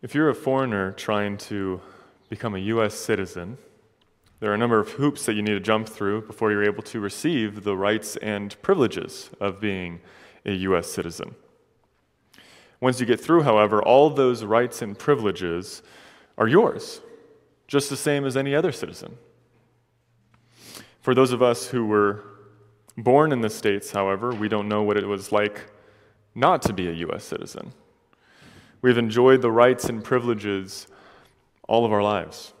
If you're a foreigner trying to become a U.S. citizen, there are a number of hoops that you need to jump through before you're able to receive the rights and privileges of being a U.S. citizen. Once you get through, however, all those rights and privileges are yours, just the same as any other citizen. For those of us who were born in the States, however, we don't know what it was like not to be a U.S. citizen. We've enjoyed the rights and privileges all of our lives.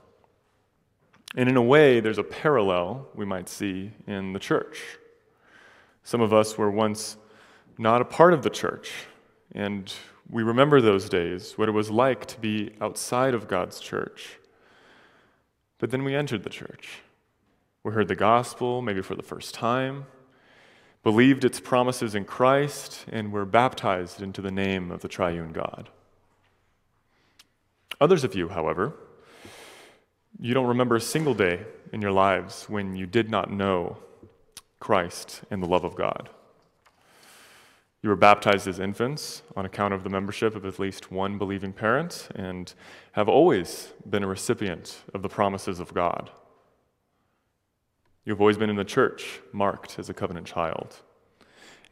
And in a way, there's a parallel we might see in the church. Some of us were once not a part of the church, and we remember those days, what it was like to be outside of God's church. But then we entered the church. We heard the gospel, maybe for the first time, believed its promises in Christ, and were baptized into the name of the triune God. Others of you, however, you don't remember a single day in your lives when you did not know Christ and the love of God. You were baptized as infants on account of the membership of at least one believing parent and have always been a recipient of the promises of God. You've always been in the church, marked as a covenant child.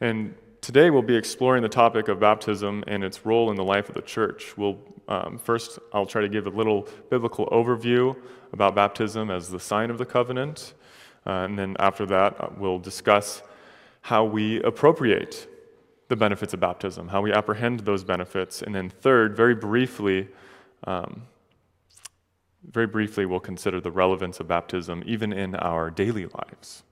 And Today, we'll be exploring the topic of baptism and its role in the life of the church. We'll, um, first, I'll try to give a little biblical overview about baptism as the sign of the covenant. Uh, and then after that, uh, we'll discuss how we appropriate the benefits of baptism, how we apprehend those benefits. And then, third, very briefly, um, very briefly, we'll consider the relevance of baptism even in our daily lives.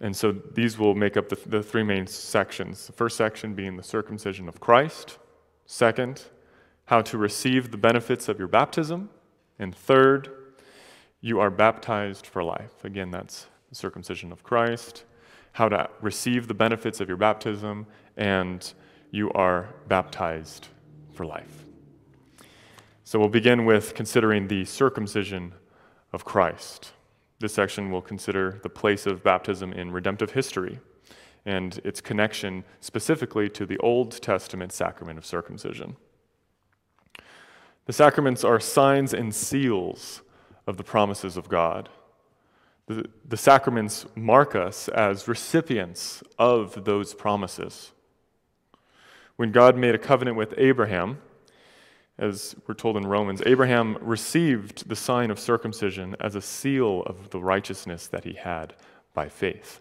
And so these will make up the, the three main sections. The first section being the circumcision of Christ. Second, how to receive the benefits of your baptism. And third, you are baptized for life. Again, that's the circumcision of Christ. How to receive the benefits of your baptism. And you are baptized for life. So we'll begin with considering the circumcision of Christ. This section will consider the place of baptism in redemptive history and its connection specifically to the Old Testament sacrament of circumcision. The sacraments are signs and seals of the promises of God. The, the sacraments mark us as recipients of those promises. When God made a covenant with Abraham, as we're told in Romans, Abraham received the sign of circumcision as a seal of the righteousness that he had by faith.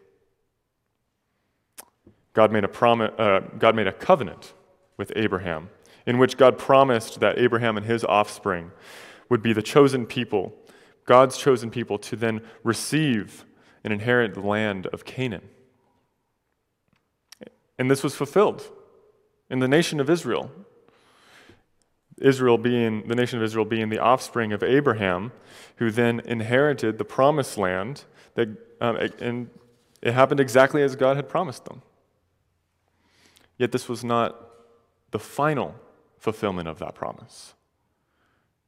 God made a, prom- uh, God made a covenant with Abraham in which God promised that Abraham and his offspring would be the chosen people, God's chosen people, to then receive and inherit the land of Canaan. And this was fulfilled in the nation of Israel Israel being, the nation of Israel being the offspring of Abraham, who then inherited the promised land, that, um, and it happened exactly as God had promised them. Yet this was not the final fulfillment of that promise.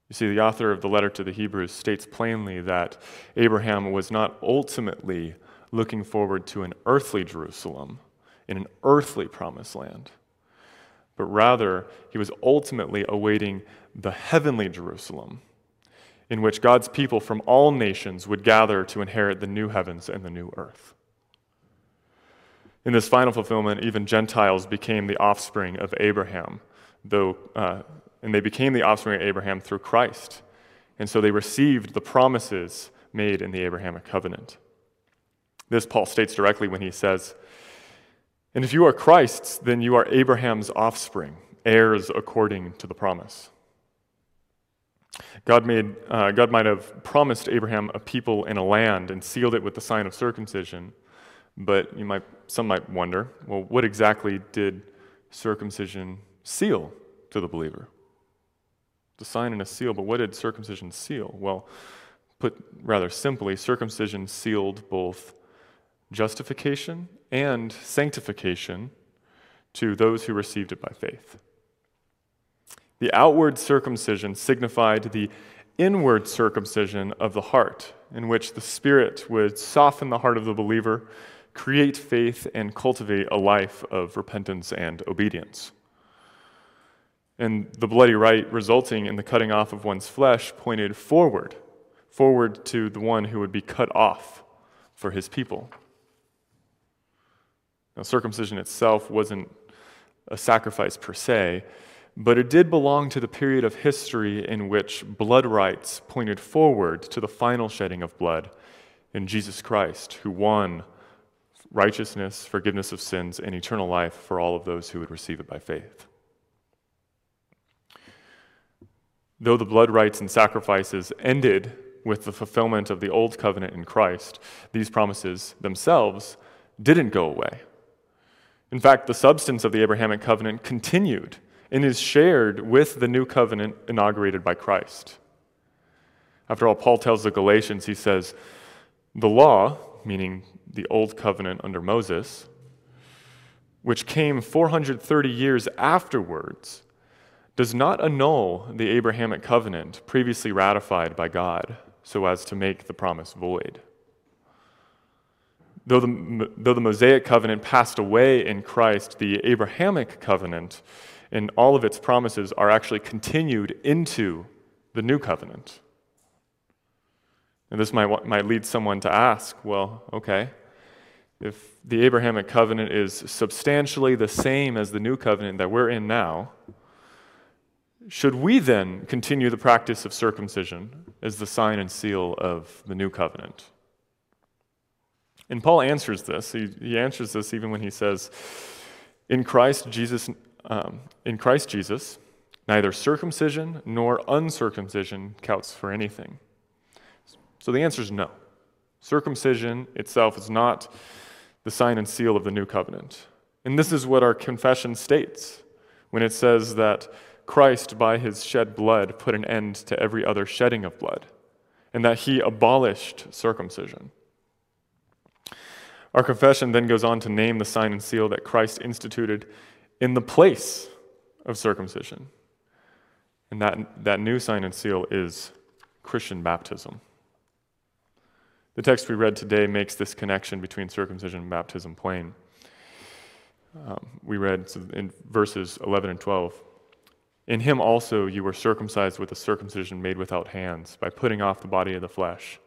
You see, the author of the letter to the Hebrews states plainly that Abraham was not ultimately looking forward to an earthly Jerusalem in an earthly promised land but rather he was ultimately awaiting the heavenly Jerusalem, in which God's people from all nations would gather to inherit the new heavens and the new earth. In this final fulfillment, even Gentiles became the offspring of Abraham, though, uh, and they became the offspring of Abraham through Christ. And so they received the promises made in the Abrahamic covenant. This Paul states directly when he says, and if you are Christ's, then you are Abraham's offspring, heirs according to the promise. God, made, uh, God might have promised Abraham a people and a land and sealed it with the sign of circumcision, but you might, some might wonder well, what exactly did circumcision seal to the believer? The sign and a seal, but what did circumcision seal? Well, put rather simply, circumcision sealed both justification and sanctification to those who received it by faith. The outward circumcision signified the inward circumcision of the heart, in which the Spirit would soften the heart of the believer, create faith, and cultivate a life of repentance and obedience. And the bloody rite resulting in the cutting off of one's flesh pointed forward, forward to the one who would be cut off for his people. Now, circumcision itself wasn't a sacrifice per se, but it did belong to the period of history in which blood rites pointed forward to the final shedding of blood in Jesus Christ, who won righteousness, forgiveness of sins, and eternal life for all of those who would receive it by faith. Though the blood rites and sacrifices ended with the fulfillment of the old covenant in Christ, these promises themselves didn't go away. In fact, the substance of the Abrahamic covenant continued and is shared with the new covenant inaugurated by Christ. After all, Paul tells the Galatians, he says, The law, meaning the old covenant under Moses, which came 430 years afterwards, does not annul the Abrahamic covenant previously ratified by God so as to make the promise void. Though the, though the Mosaic covenant passed away in Christ, the Abrahamic covenant and all of its promises are actually continued into the new covenant. And this might, might lead someone to ask well, okay, if the Abrahamic covenant is substantially the same as the new covenant that we're in now, should we then continue the practice of circumcision as the sign and seal of the new covenant? And Paul answers this. He, he answers this even when he says, In Christ Jesus, um, in Christ Jesus, neither circumcision nor uncircumcision counts for anything. So the answer is no. Circumcision itself is not the sign and seal of the new covenant. And this is what our confession states when it says that Christ, by his shed blood, put an end to every other shedding of blood, and that he abolished circumcision. Our confession then goes on to name the sign and seal that Christ instituted in the place of circumcision. And that, that new sign and seal is Christian baptism. The text we read today makes this connection between circumcision and baptism plain. Um, we read in verses 11 and 12 in him also you were circumcised with a circumcision made without hands, by putting off the body of the flesh,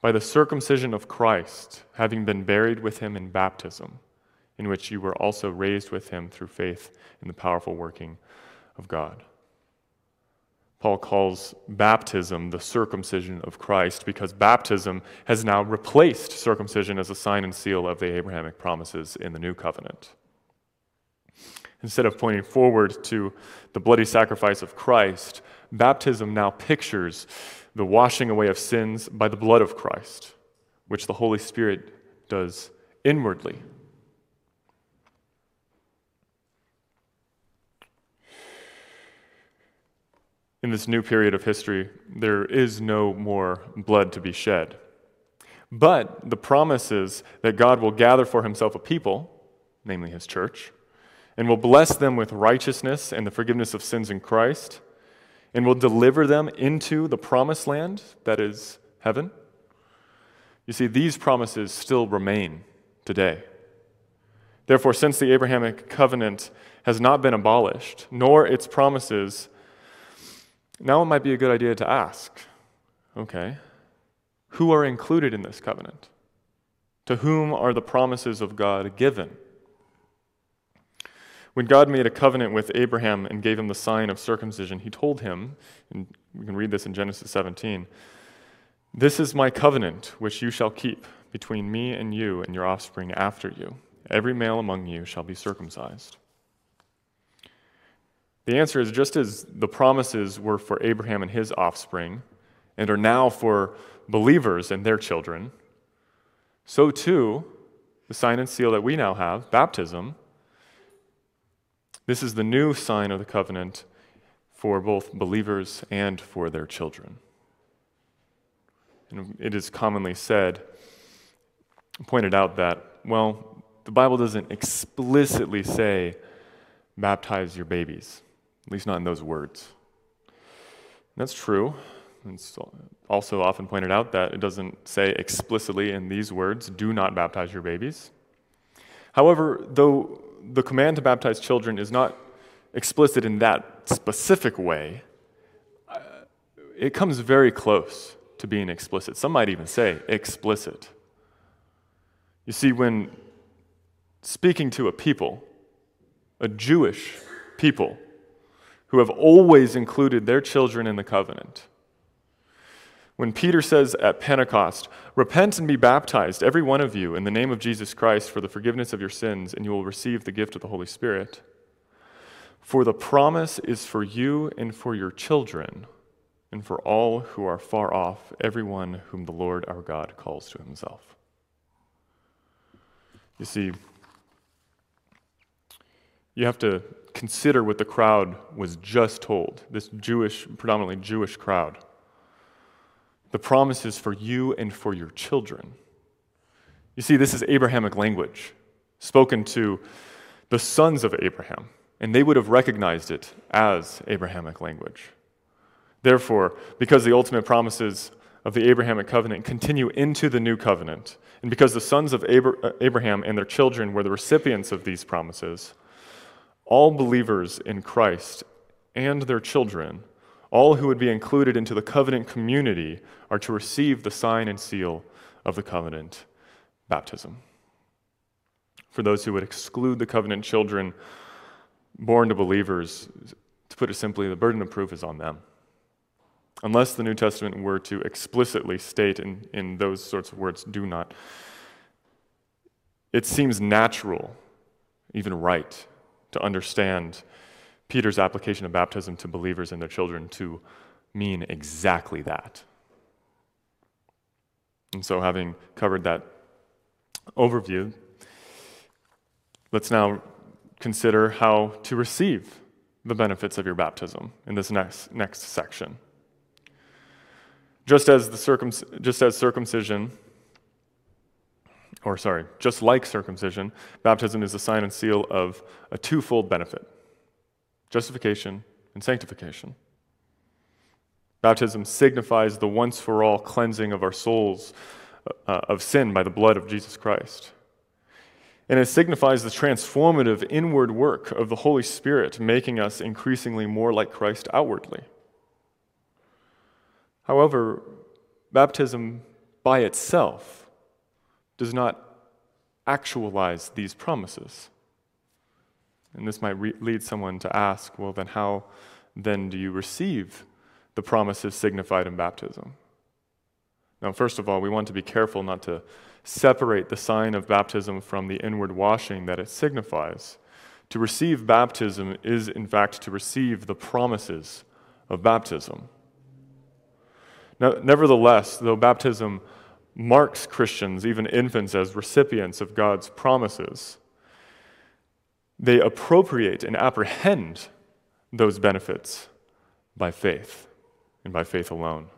by the circumcision of Christ, having been buried with him in baptism, in which you were also raised with him through faith in the powerful working of God. Paul calls baptism the circumcision of Christ because baptism has now replaced circumcision as a sign and seal of the Abrahamic promises in the new covenant. Instead of pointing forward to the bloody sacrifice of Christ, baptism now pictures the washing away of sins by the blood of Christ, which the Holy Spirit does inwardly. In this new period of history, there is no more blood to be shed. But the promises that God will gather for himself a people, namely his church, and will bless them with righteousness and the forgiveness of sins in Christ, and will deliver them into the promised land that is heaven. You see, these promises still remain today. Therefore, since the Abrahamic covenant has not been abolished, nor its promises, now it might be a good idea to ask okay, who are included in this covenant? To whom are the promises of God given? When God made a covenant with Abraham and gave him the sign of circumcision, he told him, and we can read this in Genesis 17, This is my covenant which you shall keep between me and you and your offspring after you. Every male among you shall be circumcised. The answer is just as the promises were for Abraham and his offspring, and are now for believers and their children, so too, the sign and seal that we now have, baptism, this is the new sign of the covenant for both believers and for their children. And it is commonly said, pointed out that, well, the Bible doesn't explicitly say, baptize your babies, at least not in those words. And that's true. It's also often pointed out that it doesn't say explicitly in these words, do not baptize your babies. However, though the command to baptize children is not explicit in that specific way, it comes very close to being explicit. Some might even say explicit. You see, when speaking to a people, a Jewish people, who have always included their children in the covenant, when Peter says at Pentecost, Repent and be baptized, every one of you, in the name of Jesus Christ for the forgiveness of your sins, and you will receive the gift of the Holy Spirit. For the promise is for you and for your children, and for all who are far off, everyone whom the Lord our God calls to himself. You see, you have to consider what the crowd was just told, this Jewish, predominantly Jewish crowd. The promises for you and for your children. You see, this is Abrahamic language spoken to the sons of Abraham, and they would have recognized it as Abrahamic language. Therefore, because the ultimate promises of the Abrahamic covenant continue into the new covenant, and because the sons of uh, Abraham and their children were the recipients of these promises, all believers in Christ and their children all who would be included into the covenant community are to receive the sign and seal of the covenant baptism. For those who would exclude the covenant children born to believers, to put it simply, the burden of proof is on them. Unless the New Testament were to explicitly state in, in those sorts of words, do not, it seems natural, even right, to understand Peter's application of baptism to believers and their children to mean exactly that. And so, having covered that overview, let's now consider how to receive the benefits of your baptism in this next, next section. Just as, the circum, just as circumcision, or sorry, just like circumcision, baptism is a sign and seal of a twofold benefit justification, and sanctification. Baptism signifies the once for all cleansing of our souls uh, of sin by the blood of Jesus Christ. And it signifies the transformative inward work of the Holy Spirit, making us increasingly more like Christ outwardly. However, baptism by itself does not actualize these promises. And this might re- lead someone to ask, well, then how then do you receive the promises signified in baptism? Now, first of all, we want to be careful not to separate the sign of baptism from the inward washing that it signifies. To receive baptism is, in fact, to receive the promises of baptism. Now, nevertheless, though baptism marks Christians, even infants, as recipients of God's promises, they appropriate and apprehend those benefits by faith and by faith alone.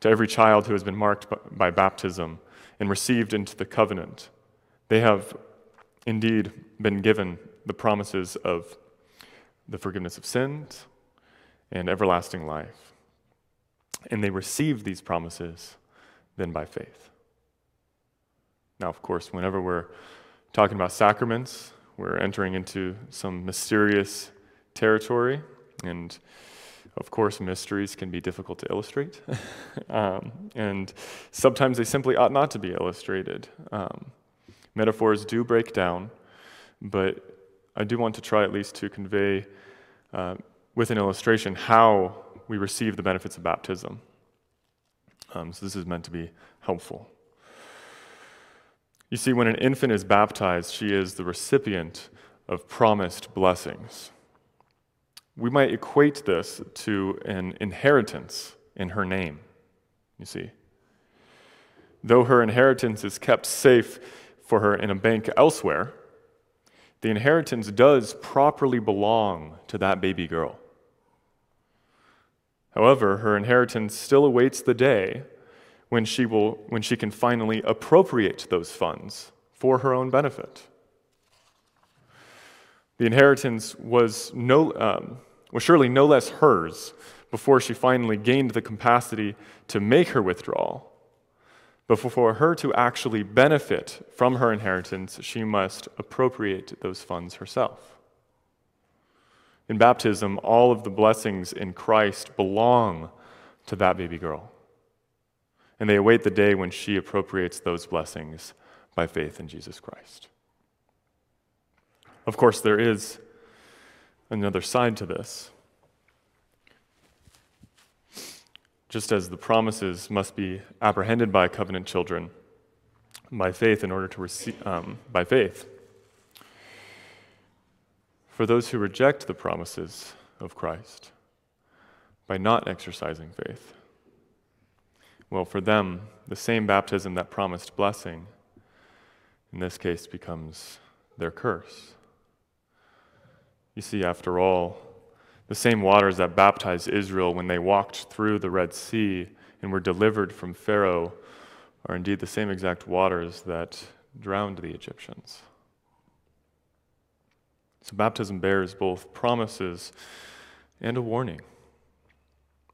To every child who has been marked by baptism and received into the covenant, they have indeed been given the promises of the forgiveness of sins and everlasting life. And they receive these promises then by faith. Now, of course, whenever we're talking about sacraments, we're entering into some mysterious territory, and of course, mysteries can be difficult to illustrate. um, and sometimes they simply ought not to be illustrated. Um, metaphors do break down, but I do want to try at least to convey uh, with an illustration how we receive the benefits of baptism. Um, so this is meant to be helpful. You see, when an infant is baptized, she is the recipient of promised blessings. We might equate this to an inheritance in her name, you see. Though her inheritance is kept safe for her in a bank elsewhere, the inheritance does properly belong to that baby girl. However, her inheritance still awaits the day when she, will, when she can finally appropriate those funds for her own benefit. The inheritance was, no, um, was surely no less hers before she finally gained the capacity to make her withdrawal. But for her to actually benefit from her inheritance, she must appropriate those funds herself. In baptism, all of the blessings in Christ belong to that baby girl. And they await the day when she appropriates those blessings by faith in Jesus Christ. Of course, there is another side to this. Just as the promises must be apprehended by covenant children by faith in order to receive, um, by faith. For those who reject the promises of Christ by not exercising faith, well, for them, the same baptism that promised blessing, in this case, becomes their curse. You see, after all, the same waters that baptized Israel when they walked through the Red Sea and were delivered from Pharaoh are indeed the same exact waters that drowned the Egyptians. So, baptism bears both promises and a warning.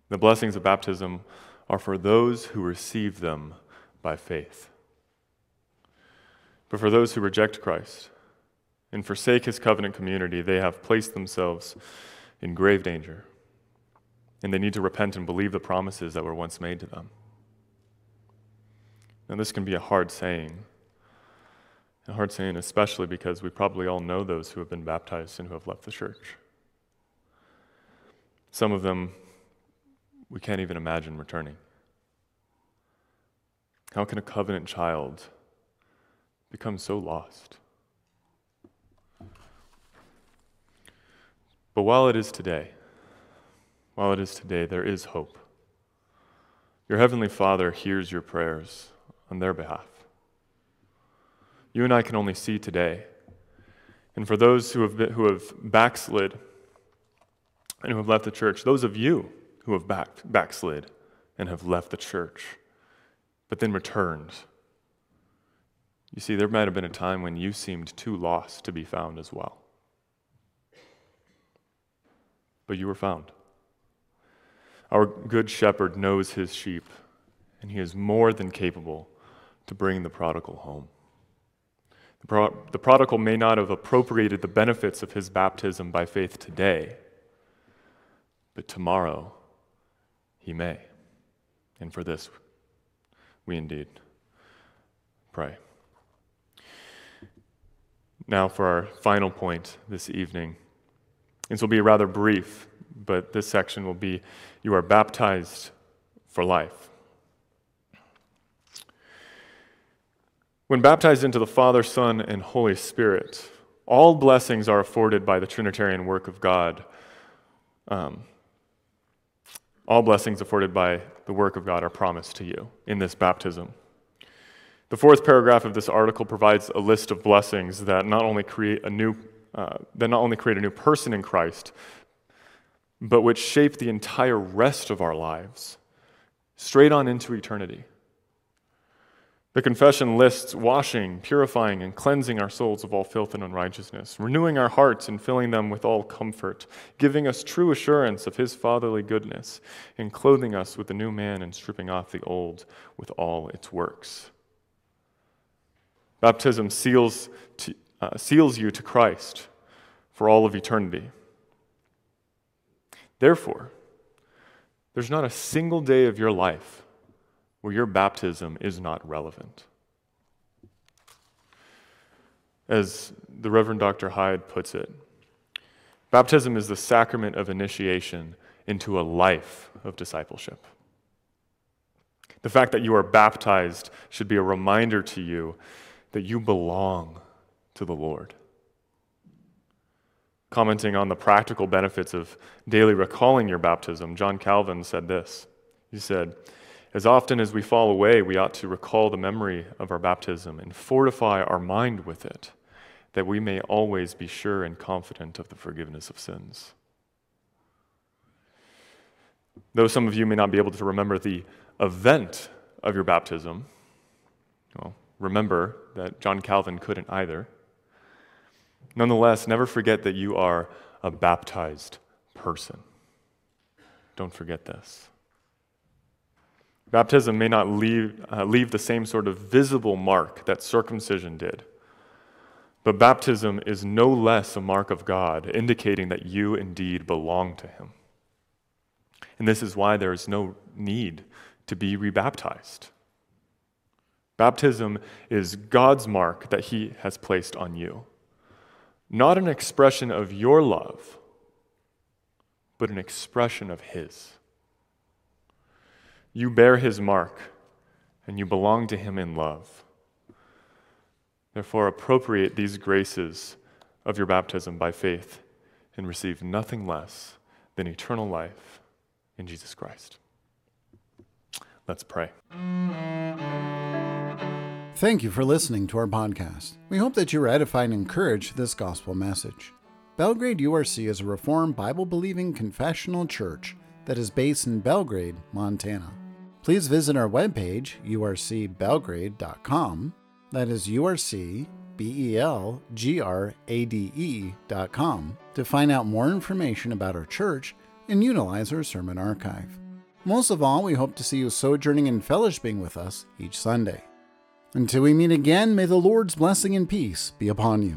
The blessings of baptism are for those who receive them by faith. But for those who reject Christ and forsake his covenant community, they have placed themselves in grave danger. And they need to repent and believe the promises that were once made to them. Now, this can be a hard saying. A hard saying, especially because we probably all know those who have been baptized and who have left the church. Some of them we can't even imagine returning. How can a covenant child become so lost? But while it is today, while it is today, there is hope. Your Heavenly Father hears your prayers on their behalf. You and I can only see today. And for those who have, been, who have backslid and who have left the church, those of you who have back, backslid and have left the church, but then returned, you see, there might have been a time when you seemed too lost to be found as well but you were found. Our good shepherd knows his sheep, and he is more than capable to bring the prodigal home. The, pro- the prodigal may not have appropriated the benefits of his baptism by faith today, but tomorrow he may. And for this, we indeed pray. Now, for our final point this evening. This will be rather brief, but this section will be You are baptized for life. When baptized into the Father, Son, and Holy Spirit, all blessings are afforded by the Trinitarian work of God. Um, all blessings afforded by the work of God are promised to you in this baptism. The fourth paragraph of this article provides a list of blessings that not only create a new uh, that not only create a new person in Christ, but which shape the entire rest of our lives, straight on into eternity. The confession lists washing, purifying, and cleansing our souls of all filth and unrighteousness, renewing our hearts and filling them with all comfort, giving us true assurance of His fatherly goodness, and clothing us with the new man and stripping off the old with all its works. Baptism seals, to, uh, seals you to Christ for all of eternity. Therefore, there's not a single day of your life where your baptism is not relevant. As the Reverend Dr. Hyde puts it, baptism is the sacrament of initiation into a life of discipleship. The fact that you are baptized should be a reminder to you that you belong to the Lord. Commenting on the practical benefits of daily recalling your baptism, John Calvin said this. He said, As often as we fall away, we ought to recall the memory of our baptism and fortify our mind with it, that we may always be sure and confident of the forgiveness of sins. Though some of you may not be able to remember the event of your baptism, well, remember that John Calvin couldn't either. Nonetheless, never forget that you are a baptized person. Don't forget this. Baptism may not leave, uh, leave the same sort of visible mark that circumcision did, But baptism is no less a mark of God, indicating that you indeed belong to Him. And this is why there is no need to be rebaptized. Baptism is God's mark that He has placed on you, not an expression of your love, but an expression of His. You bear His mark, and you belong to Him in love. Therefore, appropriate these graces of your baptism by faith and receive nothing less than eternal life in Jesus Christ. Let's pray. Thank you for listening to our podcast. We hope that you were edified and encouraged this gospel message. Belgrade URC is a Reformed Bible believing confessional church that is based in Belgrade, Montana. Please visit our webpage, urcbelgrade.com, that is urcbelgrade.com to find out more information about our church and utilize our sermon archive. Most of all, we hope to see you sojourning and fellowshipping with us each Sunday. Until we meet again, may the Lord's blessing and peace be upon you.